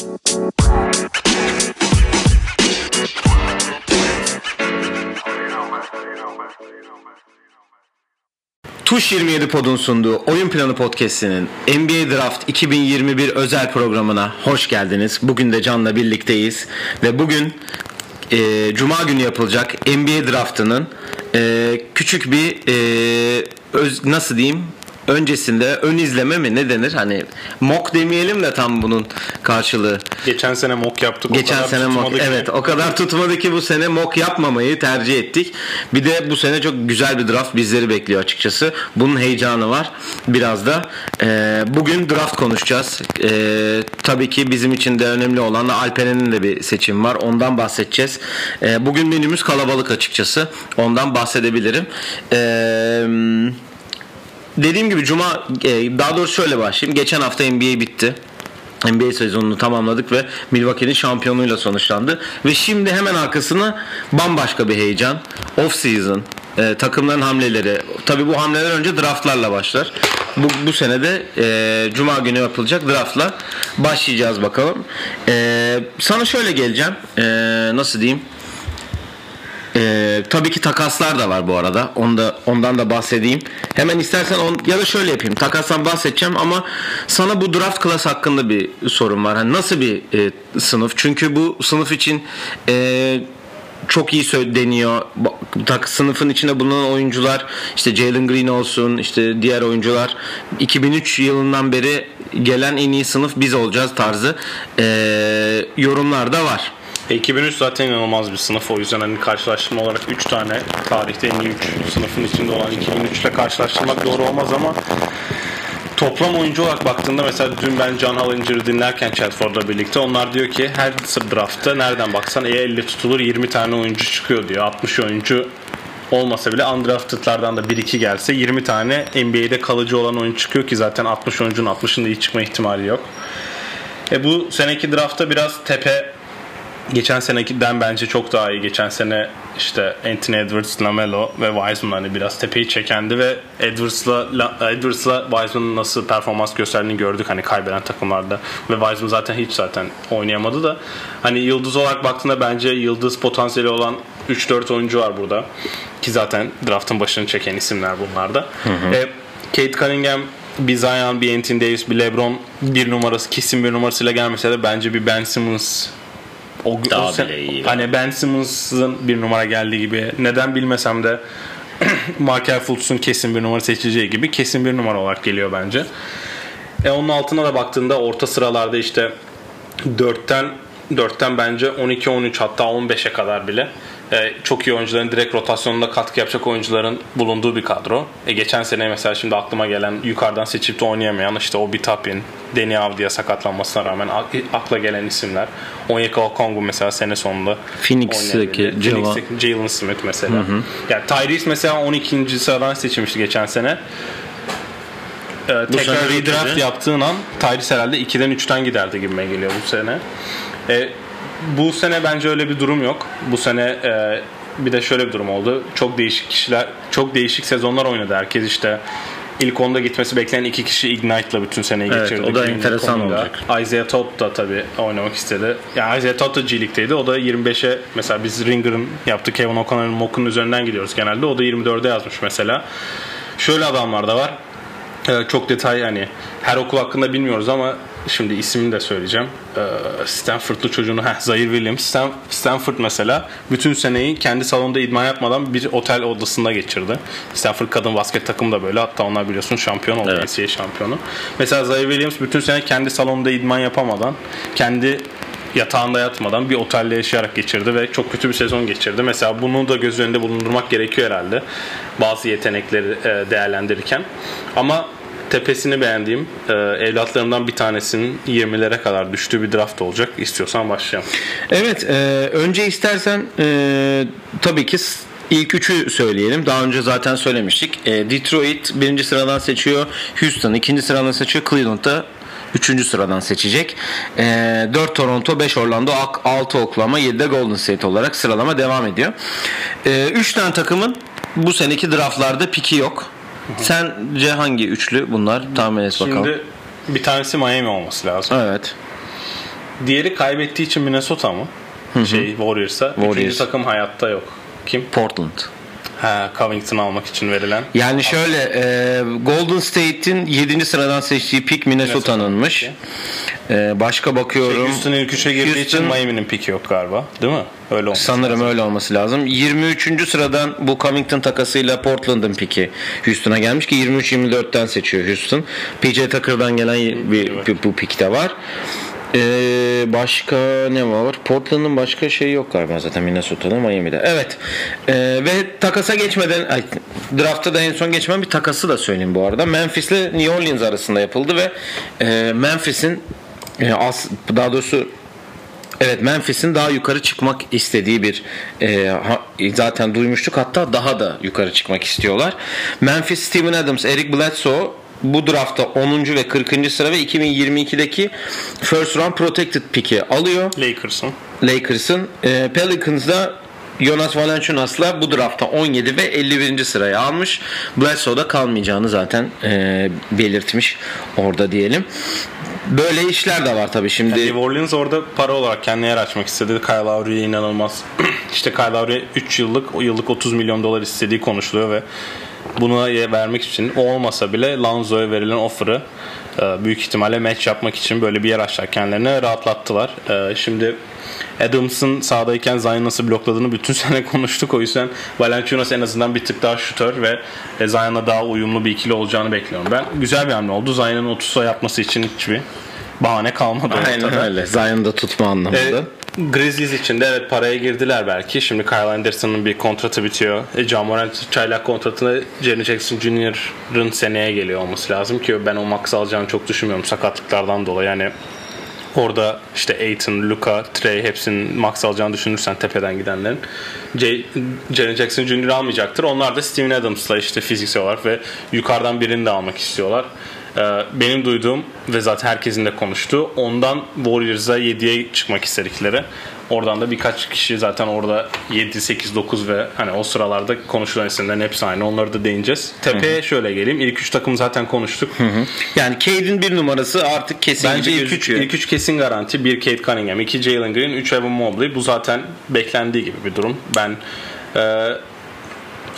Tuş 27 Pod'un sunduğu Oyun Planı Podcast'inin NBA Draft 2021 özel programına hoş geldiniz. Bugün de Can'la birlikteyiz ve bugün e, Cuma günü yapılacak NBA Draft'ının e, küçük bir e, öz, nasıl diyeyim öncesinde ön izleme mi ne denir? Hani mock demeyelim de tam bunun karşılığı. Geçen sene mock yaptık. Geçen sene mock ki. evet o kadar tutmadı ki bu sene mock yapmamayı tercih ettik. Bir de bu sene çok güzel bir draft bizleri bekliyor açıkçası. Bunun heyecanı var biraz da. Ee, bugün draft konuşacağız. Ee, tabii ki bizim için de önemli olan Alperen'in de bir seçim var. Ondan bahsedeceğiz. Ee, bugün menümüz kalabalık açıkçası. Ondan bahsedebilirim. Eee dediğim gibi cuma e, daha doğrusu şöyle başlayayım. Geçen hafta NBA bitti. NBA sezonunu tamamladık ve Milwaukee'nin şampiyonluğuyla sonuçlandı. Ve şimdi hemen arkasına bambaşka bir heyecan. Off season, e, takımların hamleleri. Tabii bu hamleler önce draftlarla başlar. Bu, bu sene de e, Cuma günü yapılacak draftla başlayacağız bakalım. E, sana şöyle geleceğim. E, nasıl diyeyim? Ee, tabii ki takaslar da var bu arada. Onda ondan da bahsedeyim. Hemen istersen on, ya da şöyle yapayım. Takastan bahsedeceğim ama sana bu draft class hakkında bir sorun var. Hani nasıl bir e, sınıf? Çünkü bu sınıf için e, çok iyi deniyor. Tak sınıfın içinde bulunan oyuncular işte Jalen Green olsun işte diğer oyuncular 2003 yılından beri gelen en iyi sınıf biz olacağız tarzı e, yorumlar da var. 2003 zaten inanılmaz bir sınıf. O yüzden hani karşılaştırma olarak 3 tane tarihte en iyi 3 sınıfın içinde olan 2003 ile karşılaştırmak doğru olmaz ama toplam oyuncu olarak baktığında mesela dün ben John Hollinger'ı dinlerken Chatford'la birlikte onlar diyor ki her draftta nereden baksan e 50 tutulur 20 tane oyuncu çıkıyor diyor. 60 oyuncu olmasa bile undrafted'lardan da 1-2 gelse 20 tane NBA'de kalıcı olan oyuncu çıkıyor ki zaten 60 oyuncunun 60'ında iyi çıkma ihtimali yok. E bu seneki draftta biraz tepe geçen senekiden bence çok daha iyi. Geçen sene işte Anthony Edwards, Lamelo ve Wiseman hani biraz tepeyi çekendi ve Edwards'la Edwards'la Wiseman'ın nasıl performans gösterdiğini gördük hani kaybeden takımlarda ve Wiseman zaten hiç zaten oynayamadı da hani yıldız olarak baktığında bence yıldız potansiyeli olan 3-4 oyuncu var burada ki zaten draftın başını çeken isimler bunlarda. Hı hı. E, Kate Cunningham bir Zion, bir Anthony Davis, bir LeBron bir numarası kesin bir numarasıyla gelmese de bence bir Ben Simmons o, Daha o sen, bile iyi. Hani Ben Simmons'ın bir numara geldiği gibi neden bilmesem de Markel Fultz'un kesin bir numara seçeceği gibi kesin bir numara olarak geliyor bence. E onun altına da baktığında orta sıralarda işte 4'ten 4'ten bence 12-13 hatta 15'e kadar bile e, çok iyi oyuncuların direkt rotasyonunda katkı yapacak oyuncuların bulunduğu bir kadro. E, geçen sene mesela şimdi aklıma gelen yukarıdan seçip de oynayamayan işte Obi Tapin, Deni Avdi'ye sakatlanmasına rağmen akla gelen isimler. Onyeka Okongwu mesela sene sonunda Phoenix'teki Jalen Smith mesela. Hı hı. Yani Tyrese mesela 12. sıradan seçilmişti geçen sene. Ee, tekrar redraft yaptığın an Tyrese herhalde 2'den 3'ten giderdi gibime geliyor bu sene. E, bu sene bence öyle bir durum yok. Bu sene e, bir de şöyle bir durum oldu. Çok değişik kişiler, çok değişik sezonlar oynadı. Herkes işte ilk onda gitmesi beklenen iki kişi Ignite'la bütün seneyi evet, geçirdi. O da enteresan olacak. Isaiah Todd da tabii oynamak istedi. Yani Isaiah Todd da G League'deydi. O da 25'e mesela biz Ringer'ın yaptığı Kevin O'Connor'ın mock'un üzerinden gidiyoruz genelde. O da 24'e yazmış mesela. Şöyle adamlar da var. Ee, çok detay hani her okul hakkında bilmiyoruz ama şimdi ismini de söyleyeceğim. Ee, Stanford'lu çocuğunu, heh, Zaire Williams. Stan, Stanford mesela bütün seneyi kendi salonunda idman yapmadan bir otel odasında geçirdi. Stanford kadın basket takımı da böyle. Hatta onlar biliyorsun şampiyon oldu. Evet. NCAA şampiyonu. Mesela Zaire Williams bütün sene kendi salonunda idman yapamadan, kendi yatağında yatmadan bir otelde yaşayarak geçirdi ve çok kötü bir sezon geçirdi. Mesela bunu da göz önünde bulundurmak gerekiyor herhalde. Bazı yetenekleri e, değerlendirirken. Ama tepesini beğendiğim e, evlatlarımdan bir tanesinin 20'lere kadar düştüğü bir draft olacak. İstiyorsan başlayalım. Evet. E, önce istersen e, tabii ki İlk üçü söyleyelim. Daha önce zaten söylemiştik. E, Detroit birinci sıradan seçiyor. Houston ikinci sıradan seçiyor. Cleveland'da üçüncü sıradan seçecek. E, 4 Toronto, 5 Orlando, 6 Oklahoma, 7 de Golden State olarak sıralama devam ediyor. 3 e, tane takımın bu seneki draftlarda piki yok. Sence hangi üçlü bunlar? Tahmin et bakalım. Şimdi bir tanesi Miami olması lazım. Evet. Diğeri kaybettiği için Minnesota mı? Şey Warriors'a. Üçüncü Warriors. takım hayatta yok. Kim? Portland. Ha, Covington almak için verilen. Yani şöyle e, Golden State'in 7. sıradan seçtiği pick Minnesota'nınmış. E, başka bakıyorum. Houston ilk üçe girdiği için Miami'nin piki yok galiba. Değil mi? Öyle olmuş. Sanırım öyle olması lazım. 23. sıradan bu Covington takasıyla Portland'ın piki Houston'a gelmiş ki 23-24'ten seçiyor Houston. PJ Tucker'dan gelen bir, bir- bu pik de var. Ee, başka ne var? Portland'ın başka şeyi yok galiba zaten Minnesota'da Miami'de. Evet. Ee, ve takasa geçmeden ay, draftta da en son geçmem bir takası da söyleyeyim bu arada. Memphis'le New Orleans arasında yapıldı ve e, Memphis'in e, as, daha doğrusu Evet Memphis'in daha yukarı çıkmak istediği bir e, ha- zaten duymuştuk hatta daha da yukarı çıkmak istiyorlar. Memphis Steven Adams, Eric Bledsoe bu draftta 10. ve 40. sıra ve 2022'deki first round protected pick'i alıyor. Lakers'ın. Lakers'ın e, Pelicans'da Jonas Valanciunas'la bu draftta 17 ve 51. sıraya almış. Bledsoe'da kalmayacağını zaten e, belirtmiş orada diyelim. Böyle işler de var tabii şimdi. New Orleans orada para olarak kendine yer açmak istedi. Kyle Lowry'ye inanılmaz. işte Kyle Lowry 3 yıllık, o yıllık 30 milyon dolar istediği konuşuluyor ve bunu vermek için o olmasa bile Lonzo'ya verilen offer'ı e, büyük ihtimalle match yapmak için böyle bir yer açtılar kendilerine rahatlattılar. E, Şimdi Adams'ın sahadayken Zion nasıl blokladığını bütün sene konuştuk. O yüzden Valanciunas en azından bir tık daha şutör ve e, Zion'la daha uyumlu bir ikili olacağını bekliyorum. Ben güzel bir hamle oldu. Zion'ın 30 sayı yapması için hiçbir bahane kalmadı Aynen ortada. öyle. Zion'da tutma anlamında. E, Grizzlies için de evet paraya girdiler belki. Şimdi Kyle Anderson'ın bir kontratı bitiyor. E, John Morant çaylak kontratına Jaren Jackson Jr.'ın seneye geliyor olması lazım ki ben o max alacağını çok düşünmüyorum sakatlıklardan dolayı. Yani orada işte Aiton, Luka, Trey hepsinin max alacağını düşünürsen tepeden gidenlerin Jaren Jackson Jr. almayacaktır. Onlar da Steven Adams'la işte fiziksel olarak ve yukarıdan birini de almak istiyorlar. Ee, Benim duyduğum ve zaten herkesin de konuştuğu ondan Warriors'a 7'ye çıkmak istedikleri. Oradan da birkaç kişi zaten orada 7, 8, 9 ve hani o sıralarda konuşulan isimlerin hepsi aynı. Onları da değineceğiz. Tepeye şöyle geleyim. İlk 3 takım zaten konuştuk. Yani Cade'in bir numarası artık kesin Bence gibi ilk üç, gözüküyor. ilk üç kesin garanti. Bir Kate Cunningham, iki Jalen Green, üç Evan Mobley. Bu zaten beklendiği gibi bir durum. Ben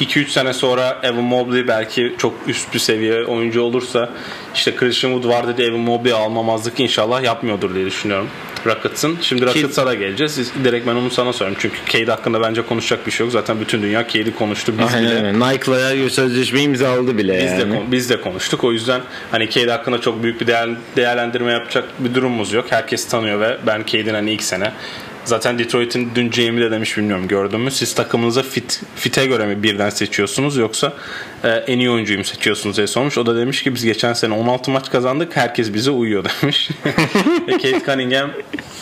2-3 sene sonra Evan Mobley belki çok üst bir seviye oyuncu olursa işte Christian Wood var dedi Evan Mobley almamazlık inşallah yapmıyordur diye düşünüyorum. Rockets'ın. Şimdi Rockets'a da geleceğiz. Direkt ben onu sana sorayım. Çünkü Cade hakkında bence konuşacak bir şey yok. Zaten bütün dünya Cade'i konuştu. Biz Aynen bile öyle. Nike'la sözleşme imzaladı bile biz de yani. kon- biz de konuştuk. O yüzden hani Cade hakkında çok büyük bir değer, değerlendirme yapacak bir durumumuz yok. Herkes tanıyor ve ben Cade'in hani ilk sene Zaten Detroit'in dün Jamie de demiş bilmiyorum gördün mü? Siz takımınıza fit fite göre mi birden seçiyorsunuz yoksa e, en iyi oyuncuyu mu seçiyorsunuz diye sormuş. O da demiş ki biz geçen sene 16 maç kazandık. Herkes bize uyuyor demiş. Ve Kate Cunningham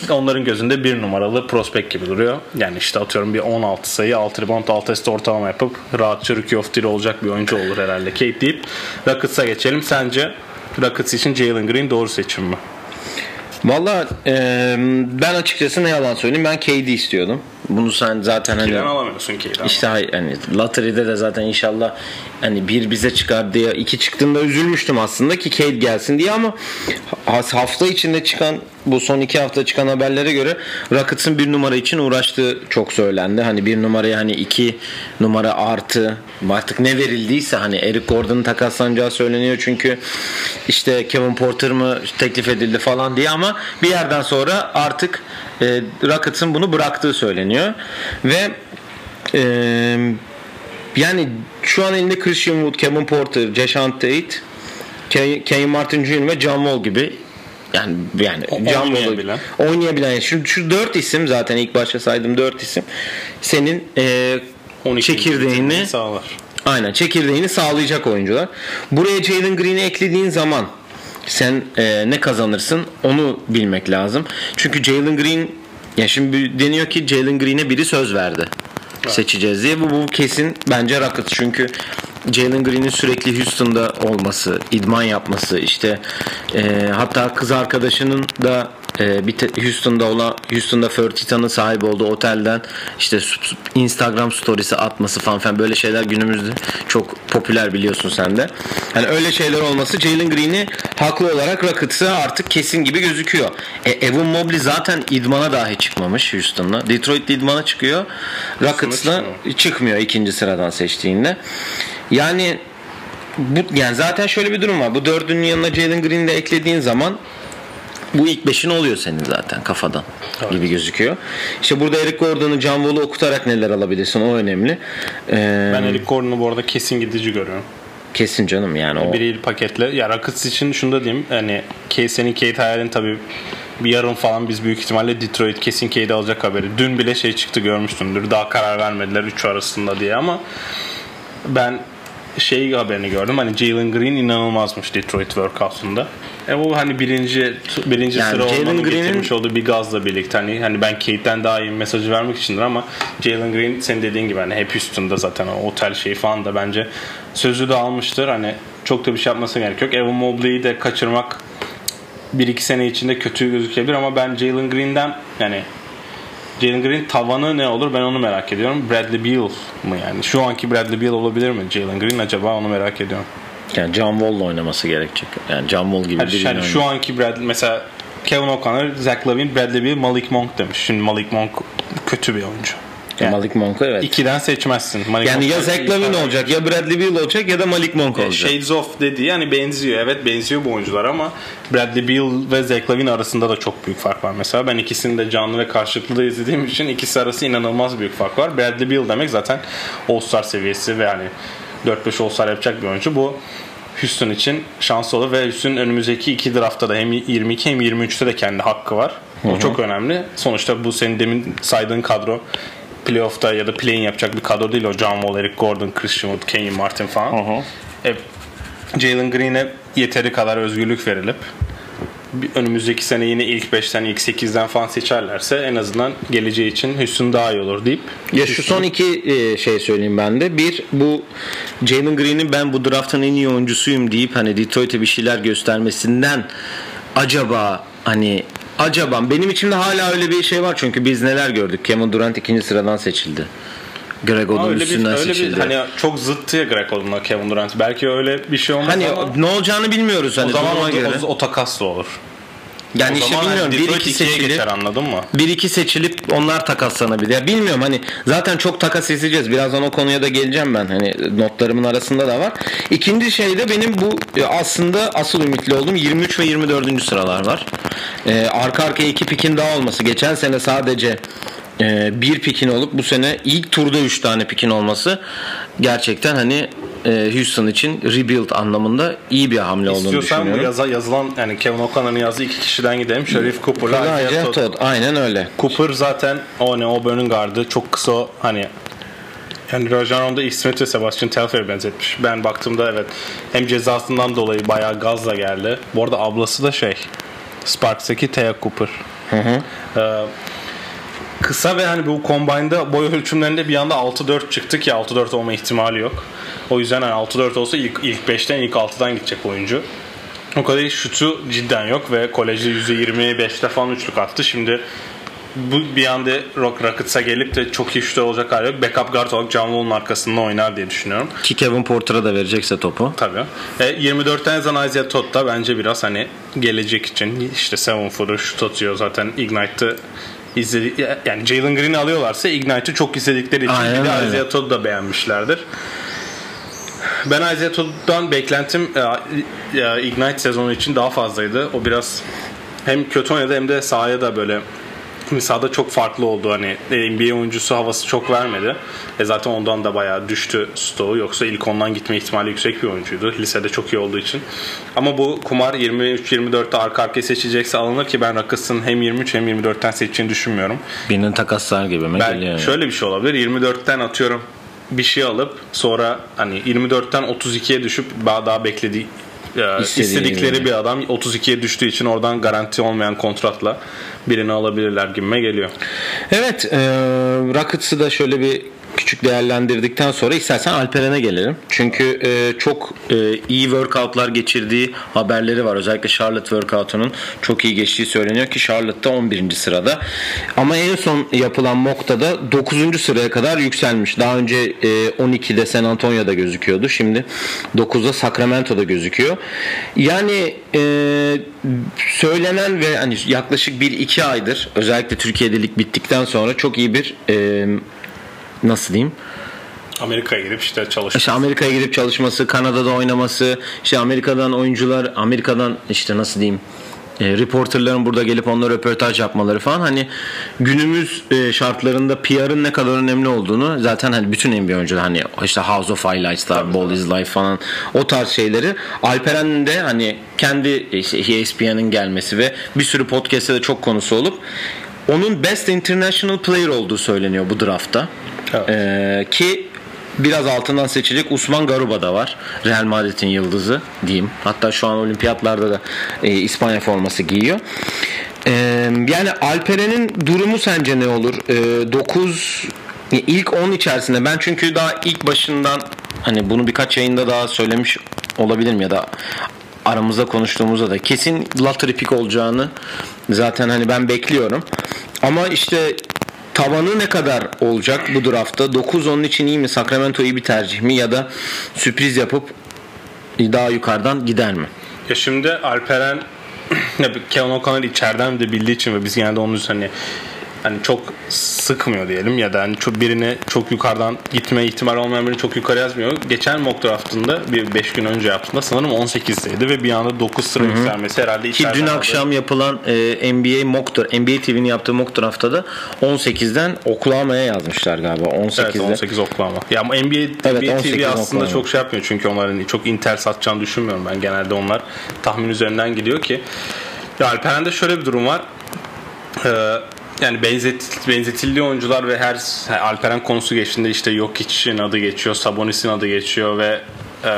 onların gözünde bir numaralı prospect gibi duruyor. Yani işte atıyorum bir 16 sayı 6 rebound 6 asist ortalama yapıp rahatça rookie of the olacak bir oyuncu olur herhalde Kate deyip Rockets'a geçelim. Sence Rockets için Jalen Green doğru seçim mi? Valla e, ben açıkçası ne yalan söyleyeyim ben KD istiyordum. Bunu sen zaten hani Neden alamıyorsun Cade'i? işte hani Lottery'de de zaten inşallah hani bir bize çıkar diye iki çıktığında üzülmüştüm aslında ki Cade gelsin diye ama ha- hafta içinde çıkan bu son iki hafta çıkan haberlere göre Rockets'ın bir numara için uğraştığı çok söylendi. Hani bir numaraya hani iki numara artı artık ne verildiyse hani Eric Gordon'ın takaslanacağı söyleniyor çünkü işte Kevin Porter mı teklif edildi falan diye ama bir yerden sonra artık e, Rockets'ın bunu bıraktığı söyleniyor ve e, yani şu an elinde Christian Wood, Kevin Porter, Jason Tate, Ke- Kenny Martin Jr. ve John Wall gibi yani yani John oynayabilen. oynayabilen şu, şu dört isim zaten ilk başta saydığım dört isim senin e, 12. çekirdeğini sağlar. Aynen çekirdeğini sağlayacak oyuncular. Buraya Jalen Green'i eklediğin zaman sen e, ne kazanırsın onu bilmek lazım. Çünkü Jalen Green ya şimdi deniyor ki Jalen Green'e biri söz verdi. Seçeceğiz diye. Bu, bu kesin bence Rockets. Çünkü Jalen Green'in sürekli Houston'da olması, idman yapması, işte e, hatta kız arkadaşının da e, bir Houston'da olan Houston'da Fertita'nın sahibi olduğu otelden işte Instagram storiesi atması falan filan böyle şeyler günümüzde çok popüler biliyorsun sen de. Yani öyle şeyler olması Jalen Green'i haklı olarak Rockets'a artık kesin gibi gözüküyor. E, Evan Mobley zaten idmana dahi çıkmamış Houston'la. Detroit idmana çıkıyor. Rockets'la çıkmıyor. çıkmıyor ikinci sıradan seçtiğinde. Yani bu yani zaten şöyle bir durum var. Bu dördünün yanına Jalen Green'i de eklediğin zaman bu ilk beşin oluyor senin zaten kafadan gibi gözüküyor. İşte burada Eric Gordon'u John Wall'u okutarak neler alabilirsin o önemli. Ee, Ben Eric Gordon'u bu arada kesin gidici görüyorum. kesin canım yani o. Biriyle paketle. Ya Rockets için şunu da diyeyim. Hani senin Kate hayalin tabii bir yarın falan biz büyük ihtimalle Detroit kesin Kate'i alacak haberi. Dün bile şey çıktı görmüştündür. Daha karar vermediler 3 arasında diye ama ben şey haberini gördüm. Hani Jalen Green inanılmazmış Detroit workout'unda. E bu hani birinci birinci Yani sıra Jalen olmanın Green'in- getirmiş olduğu bir gazla birlikte hani hani ben Kate'den daha iyi mesajı vermek içindir ama Jalen Green senin dediğin gibi hani hep üstünde zaten o otel şeyi falan da bence sözü de almıştır. Hani çok da bir şey yapması gerek yok. Evan Mobley'i de kaçırmak bir iki sene içinde kötü gözükebilir ama ben Jalen Green'den yani Jalen Green tavanı ne olur ben onu merak ediyorum. Bradley Beal mı yani? Şu anki Bradley Beal olabilir mi Jalen Green acaba onu merak ediyorum. Yani John Wall'la oynaması gerekecek. Yani John Wall gibi Yani, yani şu anki Bradley mesela Kevin O'Connor, Zach Lavine, Bradley Beal, Malik Monk demiş. Şimdi Malik Monk kötü bir oyuncu. Yani Malik Monk'u evet. ikiden seçmezsin. Malik Yani Monk- ya Zach Lavine olacak ya Bradley Beal olacak ya da Malik Monk olacak. Shades of dediği yani benziyor. Evet benziyor bu oyuncular ama Bradley Beal ve Zach Lavine arasında da çok büyük fark var. Mesela ben ikisini de canlı ve karşılıklı da izlediğim için ikisi arası inanılmaz büyük fark var. Bradley Beal demek zaten All-Star seviyesi ve yani 4-5 All-Star yapacak bir oyuncu. Bu Houston için şanslı olur ve Houston'ın önümüzdeki iki draftta da hem 22 hem 23'te de kendi hakkı var. O çok önemli. Sonuçta bu senin demin saydığın kadro playoff'ta ya da play-in yapacak bir kadro değil o. John Wall, Eric Gordon, Christian Wood, Kenyon Martin falan. E, Jalen Green'e yeteri kadar özgürlük verilip önümüzdeki sene yine ilk 5'ten ilk 8'den falan seçerlerse en azından geleceği için Houston daha iyi olur deyip Ya şu son iki e, şey söyleyeyim ben de. Bir bu Jalen Green'in ben bu draftın en iyi oyuncusuyum deyip hani Detroit'e bir şeyler göstermesinden acaba hani acaba benim içimde hala öyle bir şey var çünkü biz neler gördük. Kevin Durant ikinci sıradan seçildi. Greg Ama Oden öyle bir, üstünden öyle bir seçildi. hani çok zıttı ya Greg Oden'la Kevin Durant. Belki öyle bir şey olmaz Hani ama ne olacağını bilmiyoruz hani o zaman o, göre. o, o takasla olur. Yani o işte zaman bilmiyorum hani bir iki seçilip geçer anladın mı? bir iki seçilip onlar takaslanabilir. Ya bilmiyorum hani zaten çok takas izleyeceğiz. Birazdan o konuya da geleceğim ben. Hani notlarımın arasında da var. İkinci şey de benim bu aslında asıl ümitli olduğum 23 ve 24. sıralar var. Ee, arka arkaya iki pikin daha olması. Geçen sene sadece e, bir pikin olup bu sene ilk turda 3 tane pikin olması gerçekten hani e, Houston için rebuild anlamında iyi bir hamle olduğunu İstiyorsan bu düşünüyorum. yaza, yazılan yani Kevin O'Connor'ın yazdığı iki kişiden gidelim. Şerif Cooper'la Isaiah Todd. Aynen öyle. Cooper zaten o ne o bölümün gardı. Çok kısa hani yani Rajon ilk Smith ve Sebastian Telfair'e benzetmiş. Ben baktığımda evet hem cezasından dolayı bayağı gazla geldi. Bu arada ablası da şey Sparks'taki Thea Cooper. Ee, kısa ve hani bu Combine'da boy ölçümlerinde bir anda 6-4 çıktı ki 6-4 olma ihtimali yok. O yüzden hani 6-4 olsa ilk, ilk 5'ten ilk 6'dan gidecek oyuncu. O kadar şutu cidden yok ve kolejde %25'te falan üçlük attı. Şimdi bu bir anda Rock Rockets'a gelip de çok iyi şut olacak hali yok. Backup guard olarak John Wall'un arkasında oynar diye düşünüyorum. Ki Kevin Porter'a da verecekse topu. Tabii. E, 24'ten yazan Isaiah Todd da bence biraz hani gelecek için işte 7 footer şut atıyor zaten Ignite'ı izledi yani Jalen Green'i alıyorlarsa Ignite'ı çok istedikleri için Aynen bir de. Isaiah Todd'u da beğenmişlerdir. Ben Isaiah Todd'dan beklentim e, e, Ignite sezonu için daha fazlaydı. O biraz hem kötü oynadı hem de sahaya da böyle sahada çok farklı oldu. Hani NBA oyuncusu havası çok vermedi. E zaten ondan da bayağı düştü stoğu. Yoksa ilk ondan gitme ihtimali yüksek bir oyuncuydu. Lisede çok iyi olduğu için. Ama bu kumar 23-24'te arka arkaya seçilecekse alınır ki ben Rockets'ın hem 23 hem 24'ten seçeceğini düşünmüyorum. Birinin takaslar gibi mi Ben geliyor? yani. şöyle bir şey olabilir. 24'ten atıyorum bir şey alıp sonra hani 24'ten 32'ye düşüp daha daha beklediği İstediği istedikleri gibi. bir adam 32'ye düştüğü için oradan garanti olmayan kontratla birini alabilirler gibime geliyor. Evet, e, Rockets'ı da şöyle bir küçük değerlendirdikten sonra istersen Alperen'e gelelim. Çünkü e, çok e, iyi workoutlar geçirdiği haberleri var. Özellikle Charlotte workoutunun çok iyi geçtiği söyleniyor ki Charlotte'da 11. sırada. Ama en son yapılan mock'ta da 9. sıraya kadar yükselmiş. Daha önce e, 12'de San Antonio'da gözüküyordu. Şimdi 9'da Sacramento'da gözüküyor. Yani e, söylenen ve hani yaklaşık 1-2 aydır özellikle Türkiye'de lig bittikten sonra çok iyi bir e, nasıl diyeyim? Amerika'ya gidip işte çalışması. İşte Amerika'ya gidip çalışması, Kanada'da oynaması, işte Amerika'dan oyuncular, Amerika'dan işte nasıl diyeyim e, reporterların burada gelip onlara röportaj yapmaları falan. Hani günümüz e, şartlarında PR'ın ne kadar önemli olduğunu zaten hani bütün NBA oyuncular hani işte House of Highlights'lar, Ball is Life falan o tarz şeyleri. Alperen'in de hani kendi işte ESPN'in gelmesi ve bir sürü podcast'te de çok konusu olup onun Best International Player olduğu söyleniyor bu draftta. Evet. Ee, ki biraz altından seçilecek Usman Garuba da var. Real Madrid'in yıldızı diyeyim. Hatta şu an olimpiyatlarda da e, İspanya forması giyiyor. Ee, yani Alperen'in durumu sence ne olur? 9 ilk 10 içerisinde ben çünkü daha ilk başından hani bunu birkaç yayında daha söylemiş olabilirim ya da aramızda konuştuğumuzda da kesin lottery pick olacağını zaten hani ben bekliyorum. Ama işte tavanı ne kadar olacak bu draftta? 9 onun için iyi mi? Sacramento iyi bir tercih mi? Ya da sürpriz yapıp daha yukarıdan gider mi? Ya şimdi Alperen Kevin O'Connor içeriden de bildiği için ve biz genelde onun üzerine hani çok sıkmıyor diyelim ya da hani çok birine çok yukarıdan gitme ihtimal olmayan birini çok yukarı yazmıyor. Geçen mock draftında bir 5 gün önce yaptığında sanırım 18'deydi ve bir anda 9 sıra yükselmesi herhalde Ki dün akşam yapılan e, NBA mock NBA TV'nin yaptığı mock draftta da 18'den Oklahoma'ya yazmışlar galiba. 18'de. Evet 18 Oklahoma. Ya NBA, evet, NBA TV aslında Oklahoma. çok şey yapmıyor çünkü onların çok intel satacağını düşünmüyorum ben. Genelde onlar tahmin üzerinden gidiyor ki. Ya Alperen'de şöyle bir durum var. Ee, yani benzet, benzetildiği oyuncular ve her Alperen konusu geçtiğinde işte Jokic'in adı geçiyor, Sabonis'in adı geçiyor ve e,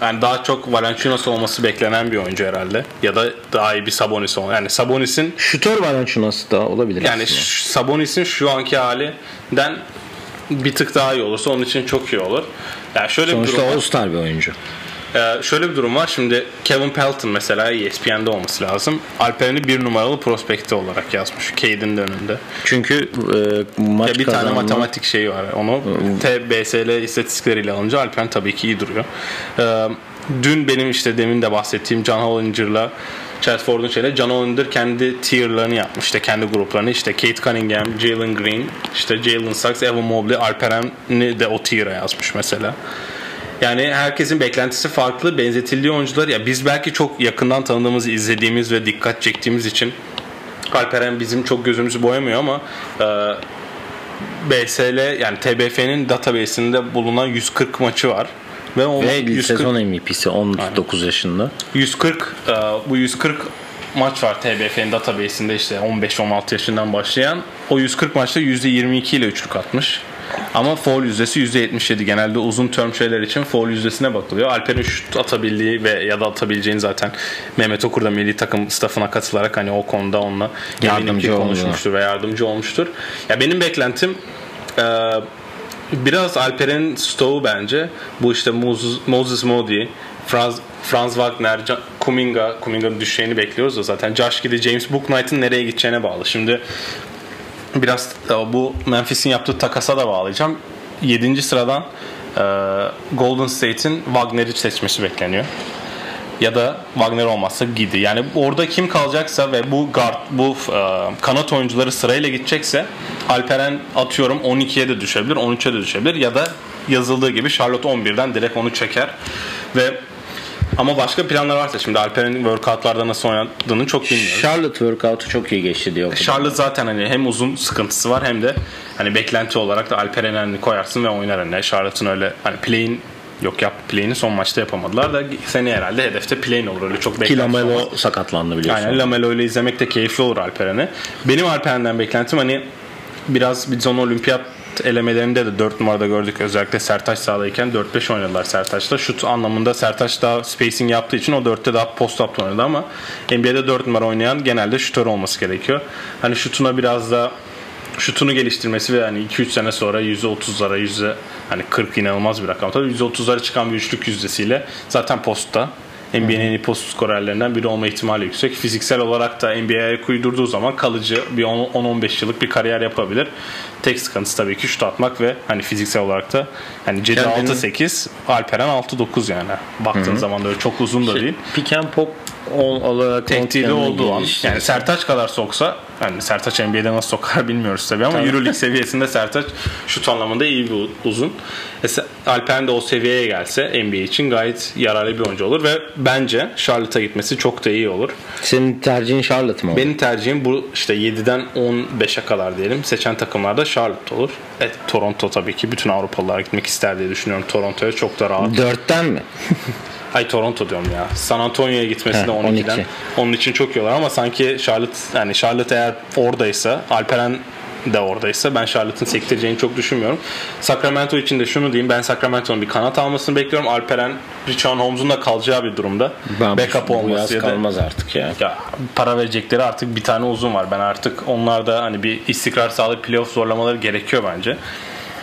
yani daha çok Valanciunas olması beklenen bir oyuncu herhalde. Ya da daha iyi bir Sabonis olması. Yani Sabonis'in şutör Valanciunas da olabilir Yani aslında. Sabonis'in şu anki halinden bir tık daha iyi olursa onun için çok iyi olur. Yani şöyle Sonuçta bir durum All-Star bir oyuncu. Ee, şöyle bir durum var. Şimdi Kevin Pelton mesela ESPN'de olması lazım. Alperen'i bir numaralı prospekti olarak yazmış. Cade'in önünde. Çünkü e, maç ya bir kazanma... tane matematik şeyi var. Onu TBSL istatistikleriyle alınca Alperen tabii ki iyi duruyor. Ee, dün benim işte demin de bahsettiğim John Hollinger'la Chelford'un şeyle John Hollander kendi tier'larını yapmış. İşte kendi gruplarını. İşte Kate Cunningham, Jalen Green, işte Jalen Suggs, Evan Mobley, Alperen'i de o tier'a yazmış mesela. Yani herkesin beklentisi farklı. Benzetildiği oyuncular ya biz belki çok yakından tanıdığımız, izlediğimiz ve dikkat çektiğimiz için Alperen bizim çok gözümüzü boyamıyor ama e, BSL yani TBF'nin database'inde bulunan 140 maçı var. Ve, o ve 140, sezon MVP'si 19 Aynen. yaşında. 140 e, bu 140 maç var TBF'nin database'inde işte 15-16 yaşından başlayan. O 140 maçta %22 ile üçlük atmış. Ama foul yüzdesi %77. Genelde uzun term şeyler için foul yüzdesine bakılıyor. Alper'in şut atabildiği ve ya da atabileceğini zaten Mehmet Okur da milli takım staffına katılarak hani o konuda onunla yardımcı konuşmuştur ve yardımcı olmuştur. Ya benim beklentim e, biraz Alper'in stoğu bence. Bu işte Moses, Moses Modi, Franz, Franz Wagner, Kuminga, Kuminga'nın düşeceğini bekliyoruz da zaten. Josh Giddy, James Booknight'ın nereye gideceğine bağlı. Şimdi biraz e, bu Memphis'in yaptığı takasa da bağlayacağım. 7. sıradan e, Golden State'in Wagner'i seçmesi bekleniyor. Ya da Wagner olmazsa Gidi. Yani orada kim kalacaksa ve bu guard, bu e, kanat oyuncuları sırayla gidecekse Alperen atıyorum 12'ye de düşebilir, 13'e de düşebilir ya da yazıldığı gibi Charlotte 11'den direkt onu çeker ve ama başka planlar varsa şimdi Alperen'in workoutlarda nasıl oynadığını çok bilmiyoruz. Charlotte workout'u çok iyi geçti diyor. Charlotte zaten hani hem uzun sıkıntısı var hem de hani beklenti olarak da Alperen'i hani koyarsın ve oynar hani. Charlotte'ın öyle hani play'in Yok yap play'ini son maçta yapamadılar da seni herhalde hedefte play'in olur. Öyle çok Ki Lamelo sakatlandı biliyorsun. Aynen Lamelo ile izlemek de keyifli olur Alperen'i. Benim Alperen'den beklentim hani biraz bir son olimpiyat elemelerinde de 4 numarada gördük. Özellikle Sertaç sahadayken 4-5 oynadılar Sertaç'la. Şut anlamında Sertaç daha spacing yaptığı için o 4'te daha post up oynadı ama NBA'de 4 numara oynayan genelde şutör olması gerekiyor. Hani şutuna biraz da şutunu geliştirmesi ve hani 2-3 sene sonra %30'lara yüzde hani 40 inanılmaz bir rakam. Tabii %30'lara çıkan bir üçlük yüzdesiyle zaten postta NBA'nin post skorerlerinden biri olma ihtimali yüksek. Fiziksel olarak da NBA'ye kuydurduğu zaman kalıcı bir 10-15 yıllık bir kariyer yapabilir. Tek sıkıntısı tabii ki şut atmak ve hani fiziksel olarak da hani Cedi Kendini- 6-8, Alperen 6-9 yani. Baktığın zaman da öyle çok uzun da değil. Pick and pop ol- olarak Tehdidi olduğu an geliştirirse- yani Sertaç kadar soksa yani Sertaç NBA'de nasıl sokar bilmiyoruz tabii ama Euroleague seviyesinde Sertaç şut anlamında iyi bir uzun. Mesela Alperen de o seviyeye gelse NBA için gayet yararlı bir oyuncu olur ve bence Charlotte'a gitmesi çok da iyi olur. Senin tercihin Charlotte mı? olur? Benim tercihim bu işte 7'den 15'e kadar diyelim. Seçen takımlarda Charlotte olur. Evet Toronto tabii ki bütün Avrupalılar gitmek ister diye düşünüyorum. Toronto'ya çok da rahat. Dörtten mi? Ay Toronto diyorum ya. San Antonio'ya gitmesi Heh, de 12'den. 12. Onun için çok iyi olur ama sanki Charlotte yani Charlotte eğer oradaysa Alperen de oradaysa ben Charlotte'ın sektireceğini çok düşünmüyorum. Sacramento için de şunu diyeyim. Ben Sacramento'nun bir kanat almasını bekliyorum. Alperen Richard Holmes'un da kalacağı bir durumda. Ben Backup bu olması ya da kalmaz artık ya. ya para verecekleri artık bir tane uzun var. Ben artık onlarda hani bir istikrar sağlayıp playoff zorlamaları gerekiyor bence.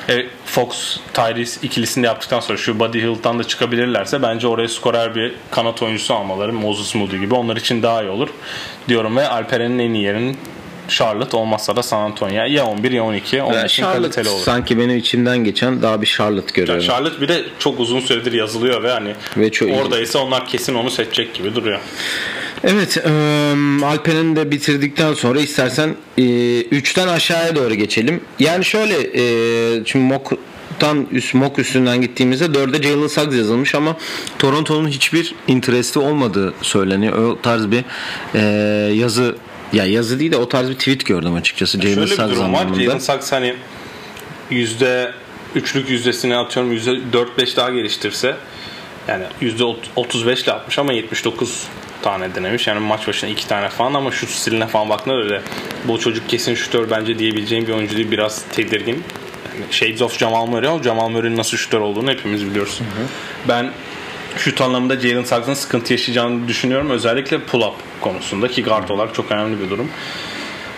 E, Fox Tyrese ikilisini de yaptıktan sonra şu Buddy Hield'dan da çıkabilirlerse bence oraya skorer bir kanat oyuncusu almaları Moses Moody gibi onlar için daha iyi olur diyorum ve Alperen'in en iyi yerinin Charlotte olmazsa da San Antonio ya 11 ya 12 onun için kaliteli olur. sanki benim içimden geçen daha bir Charlotte görüyorum. Charlotte bir de çok uzun süredir yazılıyor ve hani Ve çok iyi. oradaysa onlar kesin onu seçecek gibi duruyor. Evet, e, Alper'in de bitirdikten sonra istersen 3'ten aşağıya doğru geçelim. Yani şöyle, e, şimdi Mock'tan üst, Mock üstünden gittiğimizde 4'e Jalen Suggs yazılmış ama Toronto'nun hiçbir interesti olmadığı söyleniyor. O tarz bir e, yazı ya yazı değil de o tarz bir tweet gördüm açıkçası Jalen Şöyle bir durum var. Jalen Suggs hani yüzde üçlük yüzdesini atıyorum yüzde 4-5 daha geliştirse yani yüzde 35 ile atmış ama 79 tane denemiş. Yani maç başına 2 tane falan ama şut stiline falan baktığında öyle bu çocuk kesin şutör bence diyebileceğim bir oyuncu değil. Biraz tedirgin. Yani Shades of Jamal Murray ama Jamal Murray'nin nasıl şutör olduğunu hepimiz biliyoruz. Ben şut anlamında Jalen Suggs'ın sıkıntı yaşayacağını düşünüyorum. Özellikle pull-up konusunda ki guard olarak çok önemli bir durum.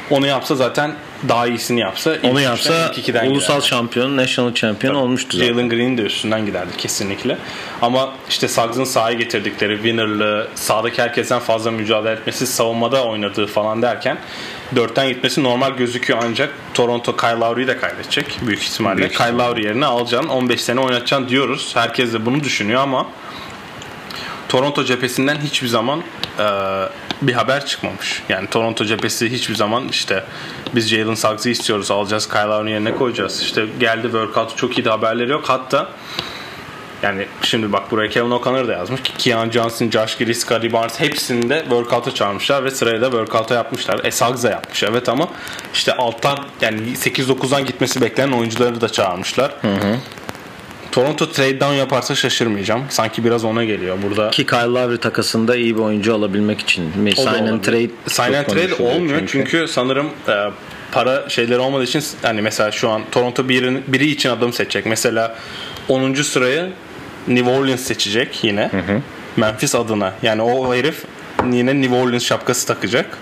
Onu yapsa zaten daha iyisini yapsa Onu yapsa ulusal gider. şampiyon, national champion olmuştu zaten. Jalen Green de üstünden giderdi kesinlikle. Ama işte Suggs'ın sahaya getirdikleri winner'lı, sahadaki herkesten fazla mücadele etmesi, savunmada oynadığı falan derken dörtten gitmesi normal gözüküyor ancak Toronto Kyle Lowry'i de kaybedecek büyük ihtimalle. Büyük Kyle Lowry yerine alacaksın 15 sene oynatacaksın diyoruz. Herkes de bunu düşünüyor ama Toronto cephesinden hiçbir zaman e, bir haber çıkmamış. Yani Toronto cephesi hiçbir zaman işte biz Jalen Suggs'ı istiyoruz alacağız Kyle Lowry yerine koyacağız. İşte geldi workout çok iyi de haberleri yok. Hatta yani şimdi bak buraya Kevin O'Connor da yazmış ki Keon Johnson, Josh Giddey, Scottie Barnes hepsini de workout'a çağırmışlar ve sıraya da workout'a yapmışlar. E Suggs da yapmış evet ama işte alttan yani 8-9'dan gitmesi beklenen oyuncuları da çağırmışlar. Toronto trade down yaparsa şaşırmayacağım. Sanki biraz ona geliyor. Burada Ki Kyle Lowry takasında iyi bir oyuncu alabilmek için. da Sign and trade Sign and trade olmuyor çünkü, sanırım e, para şeyleri olmadığı için hani mesela şu an Toronto biri, biri için adam seçecek. Mesela 10. sırayı New Orleans seçecek yine. Memphis adına. Yani o herif yine New Orleans şapkası takacak.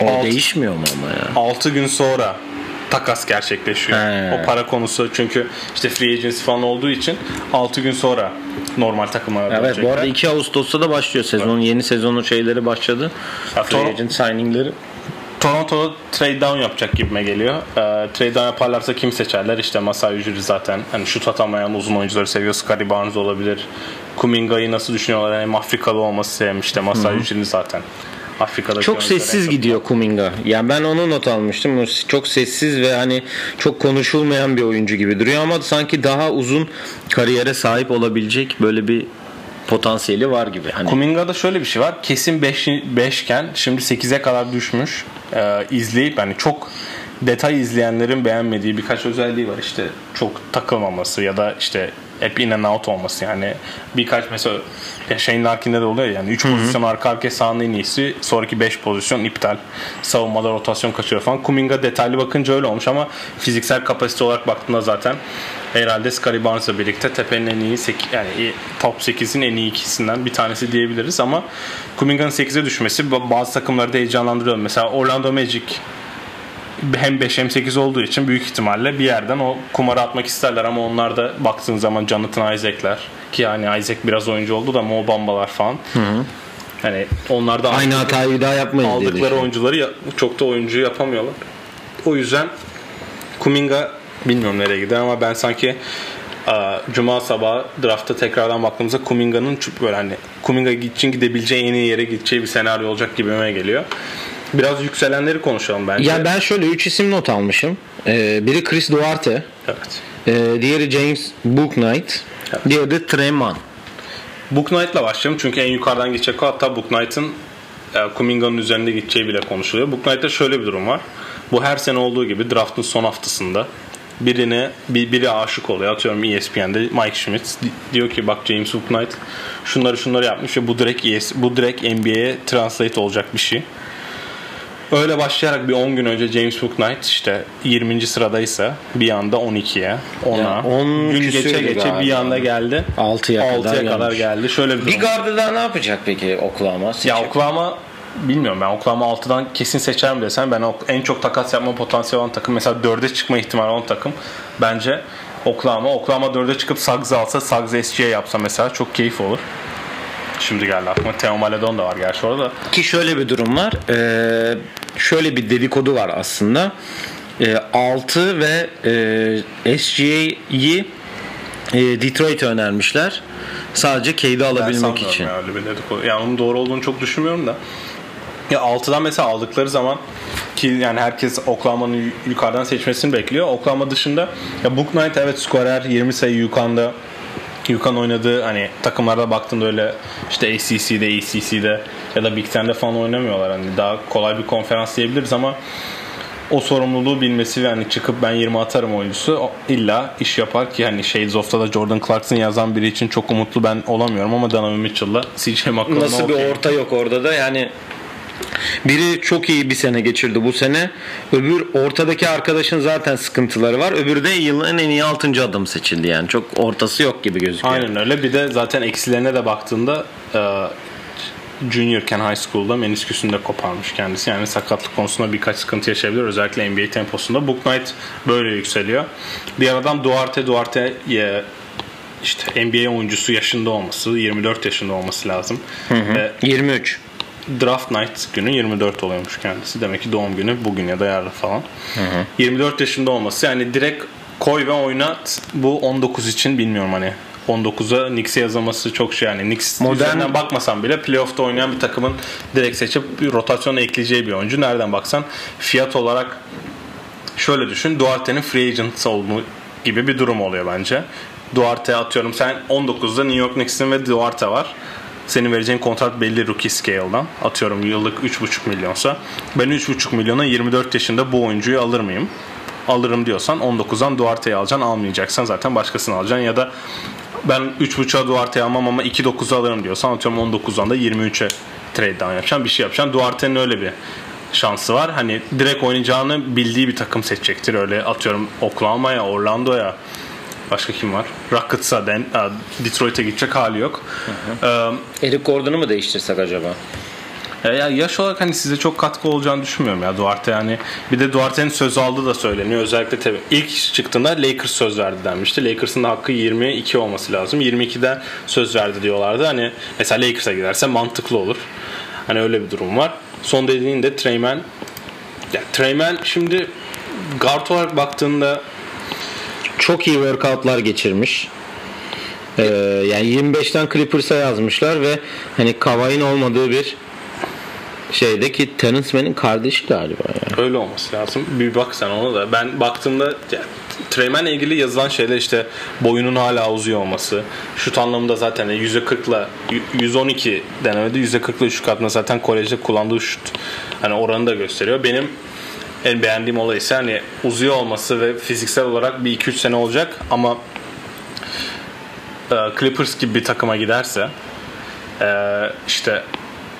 o alt- değişmiyor mu ama ya? 6 gün sonra takas gerçekleşiyor. He. O para konusu çünkü işte free agency falan olduğu için 6 gün sonra normal takımlara Evet bu dönecekler. arada 2 Ağustos'ta da başlıyor sezon. Yeni sezonun şeyleri başladı. Ya, Free Tor- agent signingleri. Toronto'da trade down yapacak gibime geliyor. Ee, trade down yaparlarsa kim seçerler? İşte Masai Ujiri zaten. Hani şut atamayan uzun oyuncuları seviyor. Scottie Barnes olabilir. Kuminga'yı nasıl düşünüyorlar? Hem Afrikalı olması sevmiş de Masai Ujiri zaten. Afrika'da Çok sessiz gidiyor Kuminga. Yani ben onu not almıştım. Çok sessiz ve hani çok konuşulmayan bir oyuncu gibi duruyor ama sanki daha uzun kariyere sahip olabilecek böyle bir potansiyeli var gibi. Hani Kuminga'da şöyle bir şey var. Kesin 5 5'ken şimdi 8'e kadar düşmüş. Ee, izleyip hani çok detay izleyenlerin beğenmediği birkaç özelliği var. İşte çok takılmaması ya da işte hep in and out olması yani. Birkaç mesela ya Shane Larkin'de de oluyor ya, yani 3 pozisyon arka arkaya sahanın en iyisi sonraki 5 pozisyon iptal. Savunmada rotasyon kaçıyor falan. Kuminga detaylı bakınca öyle olmuş ama fiziksel kapasite olarak baktığında zaten herhalde Scottie Barnes'la birlikte tepenin en iyi yani top 8'in en iyi ikisinden bir tanesi diyebiliriz ama Kuminga'nın 8'e düşmesi ba- bazı takımları da heyecanlandırıyor. Mesela Orlando Magic hem 5 hem 8 olduğu için büyük ihtimalle bir yerden o kumarı atmak isterler ama onlar da baktığın zaman Jonathan Isaac'ler ki yani Isaac biraz oyuncu oldu da Mo Bamba'lar falan. Hani onlar da Aynı hatayı daha yapmayın aldıkları oyuncuları ya- çok da oyuncu yapamıyorlar. O yüzden Kuminga bilmiyorum nereye gider ama ben sanki Cuma sabahı draftta tekrardan baktığımızda Kuminga'nın böyle hani Kuminga için gidebileceği en iyi yere gideceği bir senaryo olacak gibime geliyor. Biraz yükselenleri konuşalım bence. Ya ben şöyle 3 isim not almışım. Ee, biri Chris Duarte, Evet. e, diğeri James Booknight, Evet. diğeri de Treman. Book Knight'la başlayalım çünkü en yukarıdan gidecek o. Hatta Book Knight'ın e, Kuminga'nın üzerinde gideceği bile konuşuluyor. Book Knight'ta şöyle bir durum var. Bu her sene olduğu gibi draftın son haftasında birine bir, biri aşık oluyor. Atıyorum ESPN'de Mike Schmidt di- diyor ki bak James Book Knight şunları şunları yapmış ve bu direkt ES, bu direkt NBA'ye translate olacak bir şey. Öyle başlayarak bir 10 gün önce James Book Knight işte 20. sıradaysa bir anda 12'ye, 10'a, Ya, 10 gün geçe geçe bir anda geldi. 6'ya kadar 6'ya kadar gelmiş. geldi. Şöyle bir Bir gardı daha ne yapacak peki Oklahoma? Ya Oklahoma bilmiyorum ben Oklahoma 6'dan kesin seçerim desem ben en çok takas yapma potansiyeli olan takım mesela 4'e çıkma ihtimali olan takım bence Oklahoma. Oklahoma 4'e çıkıp Suggs alsa Suggs SGA yapsa mesela çok keyif olur. Şimdi geldi aklıma. Theo Maledon da var gerçi orada. Ki şöyle bir durum var. Ee, şöyle bir dedikodu var aslında. Ee, 6 ve e, SGA'yı e, Detroit'e önermişler. Sadece Cade'i alabilmek için. Ya, öyle bir dedikodu. Yani onun doğru olduğunu çok düşünmüyorum da. Ya 6'dan mesela aldıkları zaman ki yani herkes Oklahoma'nın yu- yukarıdan seçmesini bekliyor. Oklahoma dışında ya Book Knight evet skorer 20 sayı Yukan'da Yukan oynadığı hani takımlarda baktığında öyle işte ACC'de, ACC'de ya da Big Ten'de falan oynamıyorlar. Hani daha kolay bir konferans diyebiliriz ama o sorumluluğu bilmesi ve hani çıkıp ben 20 atarım oyuncusu illa iş yapar ki hani Shades of'ta da Jordan Clarkson yazan biri için çok umutlu ben olamıyorum ama Donovan Mitchell'la CJ McCollum'a Nasıl bir orta yok orada da yani biri çok iyi bir sene geçirdi bu sene. Öbür ortadaki arkadaşın zaten sıkıntıları var. Öbürü de yılın en iyi 6. adım seçildi yani. Çok ortası yok gibi gözüküyor. Aynen öyle. Bir de zaten eksilerine de baktığında e, juniorken high school'da menisküsünü de koparmış kendisi. Yani sakatlık konusunda birkaç sıkıntı yaşayabilir. Özellikle NBA temposunda. Book Knight böyle yükseliyor. Diğer adam Duarte. Duarte işte NBA oyuncusu yaşında olması, 24 yaşında olması lazım. Ve 23. draft night günü 24 oluyormuş kendisi. Demek ki doğum günü bugün ya da yarın falan. 24 yaşında olması yani direkt koy ve oynat. Bu 19 için bilmiyorum hani 19'a Knicks'e yazılması çok şey yani. Knicks Modern- bakmasan bile playoff'ta oynayan bir takımın direkt seçip rotasyona ekleyeceği bir oyuncu. Nereden baksan fiyat olarak şöyle düşün. Duarte'nin free agent olduğu gibi bir durum oluyor bence. Duarte atıyorum sen 19'da New York Knicks'in ve Duarte var. Senin vereceğin kontrat belli rookie scale'dan. Atıyorum yıllık 3,5 milyonsa. Ben 3,5 milyona 24 yaşında bu oyuncuyu alır mıyım? Alırım diyorsan 19'dan Duarte'yi alacaksın. Almayacaksan zaten başkasını alacaksın. Ya da ben 3.5'a Duarte'yi almam ama 2.9'a alırım diyorsan atıyorum 19'dan da 23'e trade down yapacaksın. Bir şey yapacaksın. Duarte'nin öyle bir şansı var. Hani direkt oynayacağını bildiği bir takım seçecektir. Öyle atıyorum Oklahoma'ya, Orlando'ya başka kim var? Rockets'a, Den- Detroit'e gidecek hali yok. Ee, Eric Gordon'u mu değiştirsek acaba? ya ya yaş olarak hani size çok katkı olacağını düşünmüyorum ya Duarte yani. Bir de Duarte'nin söz aldığı da söyleniyor. Özellikle tabii ilk çıktığında Lakers söz verdi denmişti. Lakers'ın da hakkı 22 olması lazım. 22'den söz verdi diyorlardı. Hani mesela Lakers'a giderse mantıklı olur. Hani öyle bir durum var. Son dediğinde Treyman ya Treyman şimdi guard olarak baktığında Çok iyi workoutlar geçirmiş. Ee, yani 25'ten Clippers'a yazmışlar ve hani Kavai'nin olmadığı bir şeyde ki Terence Mann'in kardeşi galiba yani. Öyle olması lazım. Bir bak sen ona da. Ben baktığımda ya, Treyman'la ilgili yazılan şeyler işte boyunun hala uzuyor olması. Şut anlamında zaten %40'la 112 denemede %40'la şut atma zaten kolejde kullandığı şut hani oranı da gösteriyor. Benim en beğendiğim olay ise hani uzuyor olması ve fiziksel olarak bir 2-3 sene olacak ama e, Clippers gibi bir takıma giderse e, işte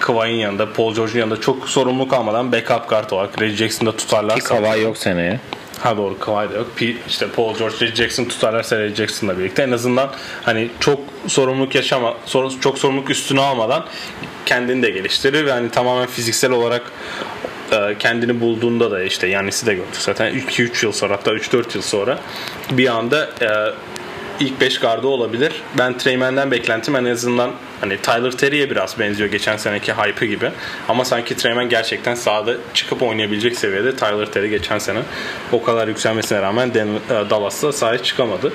Kawhi'nin yanında, Paul George'un yanında çok sorumluluk almadan backup guard olarak Reggie Jackson'da Ki tutarlarsa Kavai yok seneye. Ha doğru Kawhi da yok. P- işte Paul George, Reggie Jackson tutarlarsa Reggie Jackson'la birlikte en azından hani çok sorumluluk yaşama, çok sorumluluk üstüne almadan kendini de geliştirir ve hani tamamen fiziksel olarak kendini bulduğunda da işte Yannis'i de gördük zaten 2-3 yıl sonra hatta 3-4 yıl sonra bir anda e, ilk 5 gardı olabilir. Ben Treyman'den beklentim en azından hani Tyler Terry'e biraz benziyor geçen seneki hype'ı gibi. Ama sanki Treyman gerçekten sahada çıkıp oynayabilecek seviyede Tyler Terry geçen sene o kadar yükselmesine rağmen Denver, Dallas'ta sahaya çıkamadı.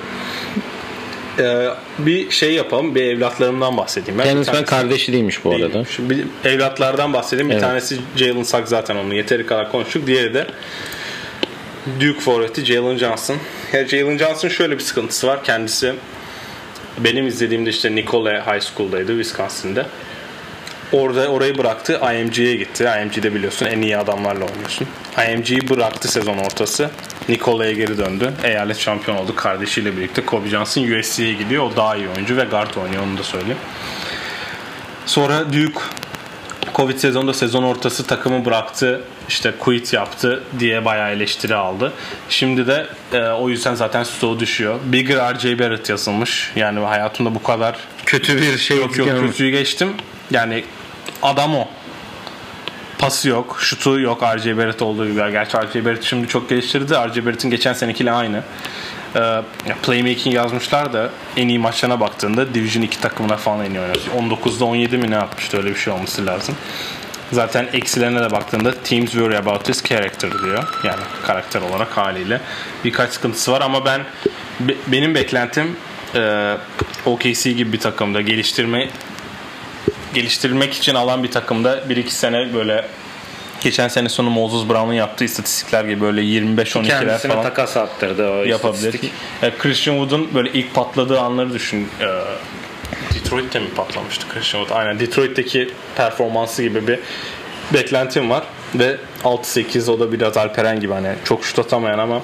Ee, bir şey yapalım. Bir evlatlarımdan bahsedeyim. Ben Kendisi ben kardeşi değilmiş bu arada. Şu bir evlatlardan bahsedeyim. Bir Evet. tanesi Jalen Suggs zaten onu yeteri kadar konuştuk. Diğeri de Duke forveti Jalen Johnson. Ya Jalen Johnson şöyle bir sıkıntısı var. Kendisi benim izlediğimde işte Nicolet High School'daydı Wisconsin'de. Orada orayı bıraktı. IMG'ye gitti. IMG'de biliyorsun en iyi adamlarla oynuyorsun. IMG'yi bıraktı sezon ortası. Nicolet'e geri döndü. Eyalet şampiyon oldu kardeşiyle birlikte. Kobe Johnson USC'ye gidiyor. O daha iyi oyuncu ve guard oynuyor onu da söyleyeyim. Sonra Duke Covid sezonunda sezon ortası takımı bıraktı. işte quit yaptı diye bayağı eleştiri aldı. Şimdi de e, o yüzden zaten stoğu düşüyor. Bigger RJ Barrett yazılmış. Yani hayatımda bu kadar Kötü bir şey yok yok kötüyü geçtim. Yani adam o. Pası yok, şutu yok RJ Barrett olduğu gibi. Gerçi RJ Barrett şimdi çok geliştirdi. RJ Barrett'in geçen senekiyle aynı. Ee, playmaking yazmışlar da en iyi maçlarına baktığında Division 2 takımına falan en iyi oynuyor. 19'da 17 mi ne atmıştı öyle bir şey olması lazım. Zaten eksilerine de baktığında teams worry about his character diyor. Yani karakter olarak haliyle birkaç sıkıntısı var ama ben be- benim beklentim e, OKC gibi bir takımda geliştirme geliştirmek için alan bir takımda 1-2 sene böyle geçen sene sonu Moses Brown'un yaptığı istatistikler gibi böyle 25-12'ler Kendisine falan takas attırdı o yapabilir. istatistik. E, Christian Wood'un böyle ilk patladığı anları düşün. E, Detroit'te mi patlamıştı Christian Wood? Aynen Detroit'teki performansı gibi bir beklentim var. Ve 6-8 o da biraz Alperen gibi hani çok şut atamayan ama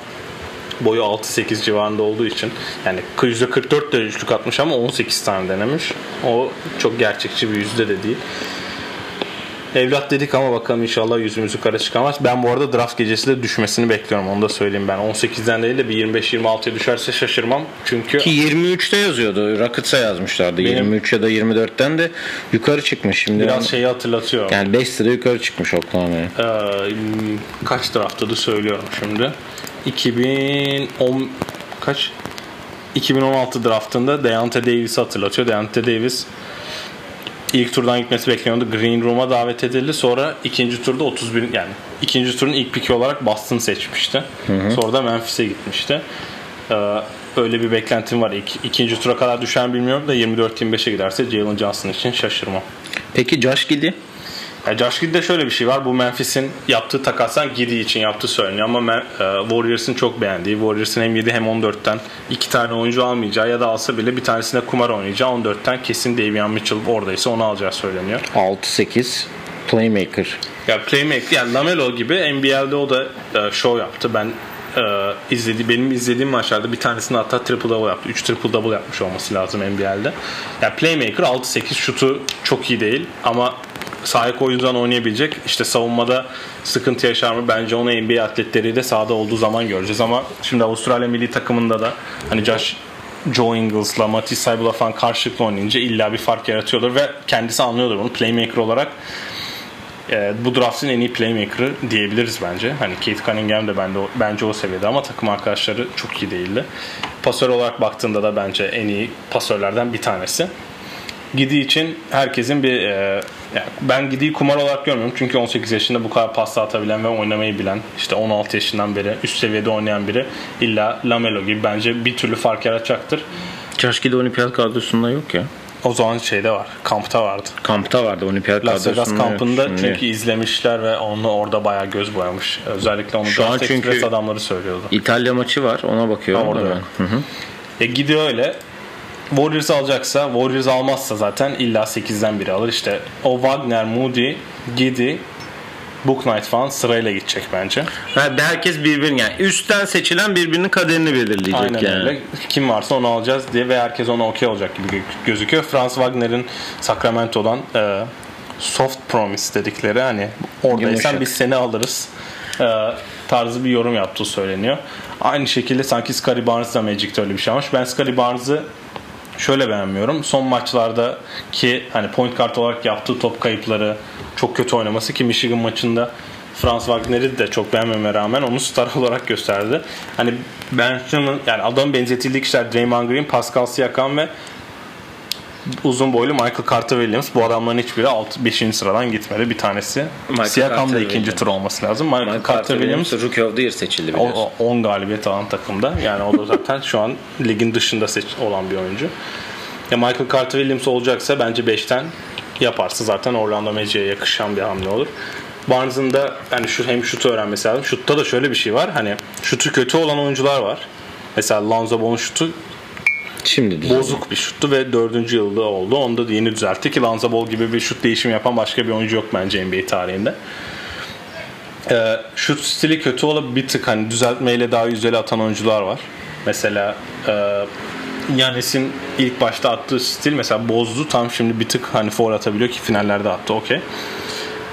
boyu 6-8 civarında olduğu için yani %44 de üçlük atmış ama 18 tane denemiş. O çok gerçekçi bir yüzde de değil. Evlat dedik ama bakalım inşallah yüzümüzü kara çıkamaz. Ben bu arada draft gecesi de düşmesini bekliyorum. Onu da söyleyeyim ben. 18'den değil de bir 25-26'ya düşerse şaşırmam. Çünkü Ki 23'te yazıyordu. Rockets'a yazmışlardı. Benim- 23 ya da 24'ten de yukarı çıkmış. Şimdi biraz şeyi hatırlatıyor. yani 5 sıra yukarı çıkmış Oklahoma'ya. Ee, kaç draftta söylüyorum şimdi. 2010 kaç? 2016 draftında Deontay Davis'i hatırlatıyor. Deontay Davis ilk turdan gitmesi bekleniyordu. Green Room'a davet edildi. Sonra ikinci turda 31 yani ikinci turun ilk piki olarak Boston seçmişti. Sonra da Memphis'e gitmişti. Ee, öyle bir beklentim var. İk, ikinci tura kadar düşen bilmiyorum da 24-25'e giderse Jalen Johnson için şaşırmam. Peki Josh Giddey? Ya Josh Giddey'de şöyle bir şey var. Bu Memphis'in yaptığı takastan Giddey için yaptığı söyleniyor ama e, Warriors'ın çok beğendiği, Warriors'ın hem 7 hem 14'ten iki tane oyuncu almayacağı ya da alsa bile bir tanesine kumar oynayacağı 14'ten kesin Davion Mitchell oradaysa onu alacağı söyleniyor. 6-8 playmaker. Ya playmaker yani Lamelo gibi NBA'de o da e, show yaptı. Ben e, izledi benim izlediğim maçlarda bir tanesini hatta triple double yaptı. 3 triple double yapmış olması lazım NBA'de. Yani playmaker 6-8 şutu çok iyi değil ama sahaya koyduğu zaman oynayabilecek. İşte savunmada sıkıntı yaşar mı? Bence onu NBA atletleri de sahada olduğu zaman göreceğiz ama şimdi Avustralya milli takımında da hani Josh Joe Ingles'la Matisse Saibul'a falan karşılıklı oynayınca illa bir fark yaratıyordur ve kendisi anlıyordur bunu. Playmaker olarak e, bu draft'ın en iyi playmaker'ı diyebiliriz bence. Hani Kate Cunningham de bende, bence o seviyede ama takım arkadaşları çok iyi değildi. Pasör olarak baktığında da bence en iyi pasörlerden bir tanesi. Gidi için herkesin bir e, yani ben Gidi'yi kumar olarak görmüyorum. Çünkü 18 yaşında bu kadar pasta atabilen ve oynamayı bilen işte 16 yaşından beri üst seviyede oynayan biri illa Lamelo gibi bence bir türlü fark yaratacaktır. Giddey olimpiyat kadrosunda yok ya. O zaman şeyde var. Kampta vardı. Kampta vardı olimpiyat Las Vegas kampında Şimdi- çünkü izlemişler ve onu orada bayağı göz boyamış. Özellikle onu Şu an çünkü- adamları söylüyordu. İtalya maçı var ona bakıyorum. Ha, orada. Hı hı. E gidiyor öyle. Warriors alacaksa, Warriors almazsa zaten illa 8'den biri alır. İşte o Wagner, Moody, Gidi, Book Knight falan sırayla gidecek bence. Ha, herkes birbirini yani üstten seçilen birbirinin kaderini belirleyecek Aynen yani. öyle. Kim varsa onu alacağız diye ve herkes ona okey olacak gibi gö- gözüküyor. Franz Wagner'in Sacramento'dan e, soft promise dedikleri hani oradaysan Yumuşak. biz seni alırız e, tarzı bir yorum yaptığı söyleniyor. Aynı şekilde sanki Scottie Barnes da Magic'te öyle bir şey almış. Ben Scottie Barnes'ı şöyle beğenmiyorum. Son maçlarda ki hani point guard olarak yaptığı top kayıpları çok kötü oynaması ki Michigan maçında Franz Wagner'i de çok beğenmeme rağmen onu star olarak gösterdi. Hani Ben Simmons yani adam benzetildiği kişiler Draymond Green, Pascal Siakam ve uzun boylu Michael Carter Williams. Bu adamların hiçbiri 5. sıradan gitmedi. Bir tanesi Michael Siakam da Carter ikinci Williams. tur olması lazım. Michael, Michael Carter Williams Rookie of the Year seçildi o- biliyorsun. o- 10 galibiyet alan takımda. Yani o da zaten şu an ligin dışında seç olan bir oyuncu. Ya Michael Carter Williams olacaksa bence 5'ten yaparsa zaten Orlando Magic'e yakışan bir hamle olur. Barnes'ın da yani şu hem şutu öğrenmesi lazım. Şutta da şöyle bir şey var. Hani şutu kötü olan oyuncular var. Mesela Lonzo Ball'un şutu Şimdi düzeldi. bozuk bir şuttu ve dördüncü yılda oldu. Onu da yeni düzeltti ki Lonzo Ball gibi bir şut değişimi yapan başka bir oyuncu yok bence NBA tarihinde. Ee, şut stili kötü olup bir tık hani düzeltmeyle daha yüzeli atan oyuncular var. Mesela e, Yanis'in ilk başta attığı stil mesela bozdu. Tam şimdi bir tık hani foul atabiliyor ki finallerde attı okey.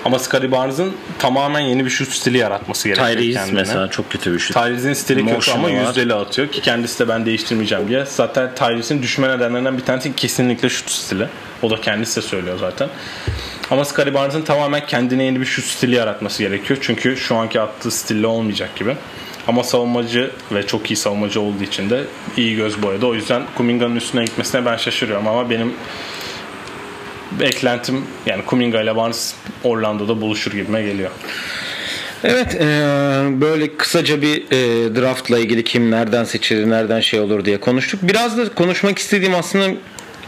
Ama Scottie Barnes'ın tamamen yeni bir şut stili yaratması gerekiyor Tyrese kendine. mesela çok kötü bir şut. Tyrese'in stili kötü Motion'u ama var. yüzdeli atıyor ki kendisi de ben değiştirmeyeceğim diye. Zaten Tyrese'in düşme nedenlerinden bir tanesi kesinlikle şut stili. O da kendisi de söylüyor zaten. Ama Scottie Barnes'ın tamamen kendine yeni bir şut stili yaratması gerekiyor. Çünkü şu anki attığı stille olmayacak gibi. Ama savunmacı ve çok iyi savunmacı olduğu için de iyi göz boyadı. O yüzden Kuminga'nın üstüne gitmesine ben şaşırıyorum ama benim beklentim yani Kuminga ile Barnes Orlando'da buluşur gibime geliyor. Evet e, böyle kısaca bir e, draftla ilgili kim nereden seçilir nereden şey olur diye konuştuk. Biraz da konuşmak istediğim aslında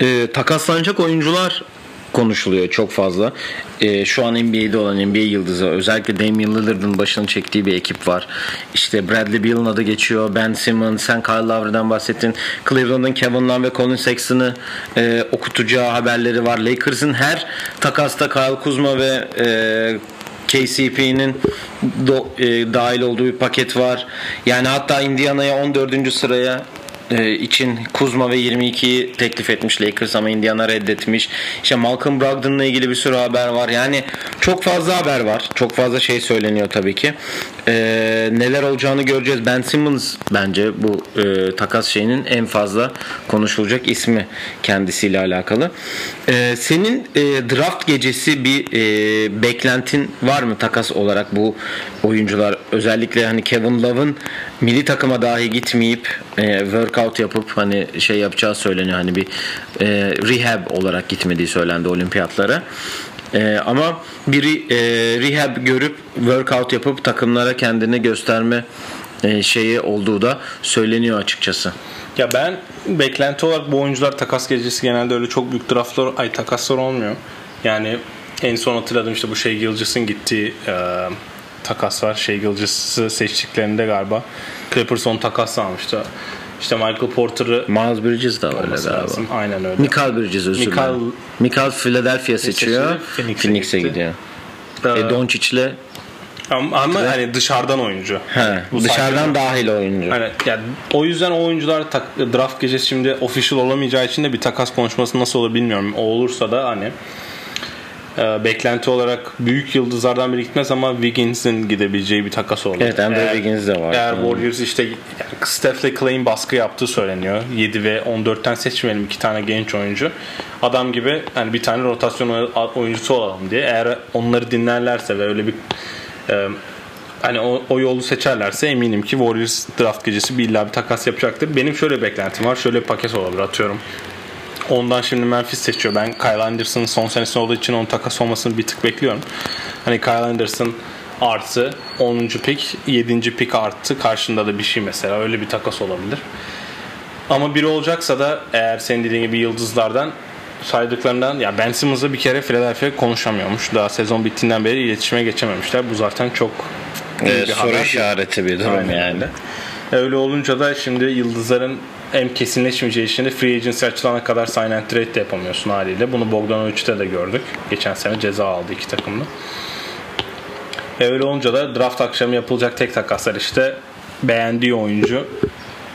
e, takaslanacak oyuncular konuşuluyor çok fazla. E, şu an NBA'de olan NBA yıldızı özellikle Damian Lillard'ın başını çektiği bir ekip var. İşte Bradley Beal'ın adı geçiyor. Ben Simmons, sen Kyle Lowry'den bahsettin. Cleveland'ın Kevin Love ve Colin Sexton'ı e, okutacağı haberleri var. Lakers'ın her takasta Kyle Kuzma ve e, KCP'nin do- e, dahil olduğu bir paket var. Yani hatta Indiana'ya 14. sıraya e, için Kuzma ve 22'yi teklif etmiş Lakers ama Indiana reddetmiş. İşte Malcolm Brogdon'la ilgili bir sürü haber var. Yani çok fazla haber var. Çok fazla şey söyleniyor tabii ki. E, neler olacağını göreceğiz. Ben Simmons bence bu e, takas şeyinin en fazla konuşulacak ismi kendisiyle alakalı. E, senin e, draft gecesi bir e, beklentin var mı takas olarak bu oyuncular özellikle hani Kevin Love'ın milli takıma dahi gitmeyip e, workout yapıp hani şey yapacağı söyleniyor hani bir e, rehab olarak gitmediği söylendi olimpiyatlara. E, ama biri e, rehab görüp workout yapıp takımlara kendini gösterme e, şeyi olduğu da söyleniyor açıkçası. Ya ben beklenti olarak bu oyuncular takas gecesi genelde öyle çok büyük draftlar, ay takaslar olmuyor. Yani en son hatırladım işte bu şey Gilgis'in gittiği e, takas var. Şey Gilgis'i seçtiklerinde galiba Clippers onu takas almıştı. İşte Michael Porter'ı Miles Bridges de öyle galiba. Aynen öyle. Mikal Bridges özür dilerim. Mikal Philadelphia seçiyor. Phoenix'e Phoenix'e gitti. gidiyor. Ee, E, Doncic'le ama, ama hani dışarıdan oyuncu. he, Bu dışarıdan saçma. dahil oyuncu. Hani yani o yüzden o oyuncular tak, draft gecesi şimdi official olamayacağı için de bir takas konuşması nasıl olur bilmiyorum. O olursa da hani e, beklenti olarak büyük yıldızlardan biri gitmez ama Wiggins'in gidebileceği bir takas olur. Evet Andrew Eğer- Wiggins de var. Eğer Hmm. Warriors işte yani Steph'le Clay'in baskı yaptığı söyleniyor. 7 ve 14'ten seçmeyelim iki tane genç oyuncu. Adam gibi hani bir tane rotasyon oyuncusu olalım diye. Eğer onları dinlerlerse ve öyle bir e, hani o, o yolu seçerlerse eminim ki Warriors draft gecesi bir illa bir takas yapacaktır. Benim şöyle bir beklentim var. Şöyle bir paket olabilir atıyorum. Ondan şimdi Memphis seçiyor. Ben Kyle Anderson'ın son senesi olduğu için onun takas olmasını bir tık bekliyorum. Hani Kyle Anderson artı 10. pick, 7. pick artı karşında da bir şey mesela. Öyle bir takas olabilir. Ama biri olacaksa da eğer senin dediğin gibi yıldızlardan saydıklarından ya Ben Simmons'la bir kere Philadelphia konuşamıyormuş. Daha sezon bittiğinden beri iletişime geçememişler. Bu zaten çok iyi E, bir soru haber. işareti bir durum Aynen yani. öyle. Öyle olunca da şimdi yıldızların hem kesinleşmeyeceği için de free agency açılana kadar sign and trade de yapamıyorsun haliyle. Bunu Bogdanovic'te de gördük. Geçen sene ceza aldı iki takımda. E öyle olunca da draft akşamı yapılacak tek takaslar işte beğendiği oyuncu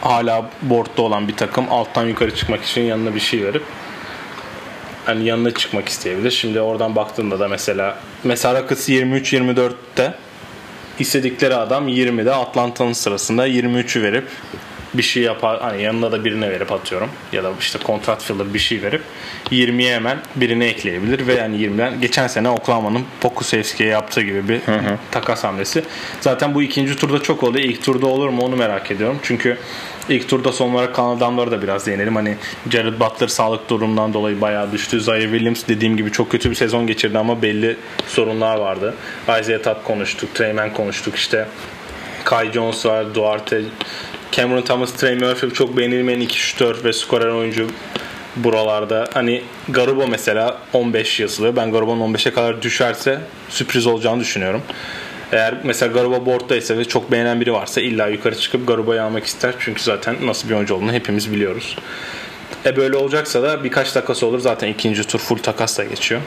hala boardda olan bir takım alttan yukarı çıkmak için yanına bir şey verip hani yanına çıkmak isteyebilir. Şimdi oradan baktığında da mesela mesela Rockets 23-24'te istedikleri adam 20'de Atlanta'nın sırasında 23'ü verip bir şey yapar hani yanında da birine verip atıyorum ya da işte kontrat filler bir şey verip 20'ye hemen birine ekleyebilir ve yani 20'den geçen sene Oklahoma'nın Pokusevski'ye yaptığı gibi bir takas hamlesi. Zaten bu ikinci turda çok oluyor. İlk turda olur mu onu merak ediyorum. Çünkü ilk turda son olarak kalan adamları da biraz değinelim. Hani Jared Butler sağlık durumundan dolayı bayağı düştü. Zaire Williams dediğim gibi çok kötü bir sezon geçirdi ama belli sorunlar vardı. Isaiah Todd konuştuk, Treyman konuştuk işte Kai Jones var, Duarte, Cameron Thomas, Trey Murphy çok beğenilmeyen iki şütör ve skorer oyuncu buralarda. Hani Garuba mesela 15 yazılı. Ben Garuba'nın 15'e kadar düşerse sürpriz olacağını düşünüyorum. Eğer mesela Garuba board'daysa ve çok beğenen biri varsa illa yukarı çıkıp Garuba'yı almak ister. Çünkü zaten nasıl bir oyuncu olduğunu hepimiz biliyoruz. E böyle olacaksa da birkaç takas olur. Zaten ikinci tur full takasla geçiyor.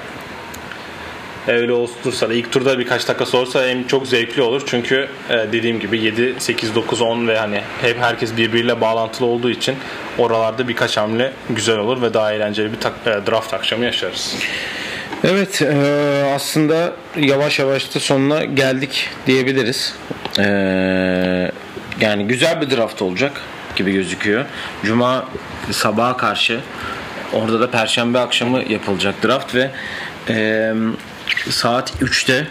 Öyle olursa da ilk turda birkaç takas olursa hem çok zevkli olur. Çünkü e, dediğim gibi 7, 8, 9, 10 ve hani hep herkes birbiriyle bağlantılı olduğu için oralarda birkaç hamle güzel olur ve daha eğlenceli bir e, draft akşamı yaşarız. Evet e, aslında yavaş yavaş da sonuna geldik diyebiliriz. Yani güzel bir draft olacak gibi gözüküyor. Cuma sabaha karşı orada da perşembe akşamı yapılacak draft ve e, saat 3'te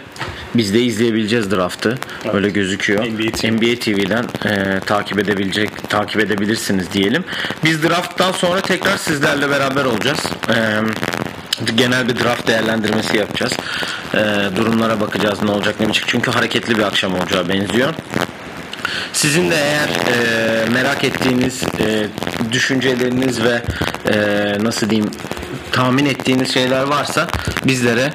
biz de izleyebileceğiz draftı. Öyle gözüküyor. NBA TV. NBA TV'den e, takip edebilecek takip edebilirsiniz diyelim. Biz drafttan sonra tekrar sizlerle beraber olacağız. E, genel bir draft değerlendirmesi yapacağız. E, durumlara bakacağız ne olacak ne bitecek. Çünkü hareketli bir akşam olacağı benziyor. Sizin de eğer e, merak ettiğiniz e, düşünceleriniz ve e, nasıl diyeyim tahmin ettiğiniz şeyler varsa bizlere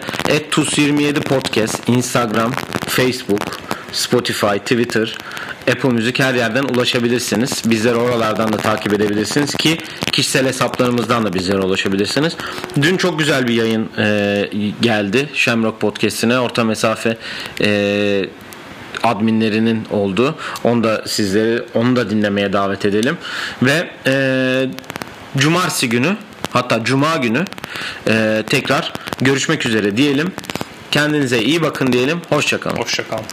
@tus27 podcast, Instagram, Facebook, Spotify, Twitter, Apple Müzik her yerden ulaşabilirsiniz. Bizleri oralardan da takip edebilirsiniz ki kişisel hesaplarımızdan da bizlere ulaşabilirsiniz. Dün çok güzel bir yayın e, geldi Shamrock Podcast'ine. Orta mesafe e, adminlerinin oldu. Onu da sizleri onu da dinlemeye davet edelim. Ve e, cumartesi günü hatta cuma günü e, tekrar görüşmek üzere diyelim. Kendinize iyi bakın diyelim. Hoşçakalın. Hoşçakalın.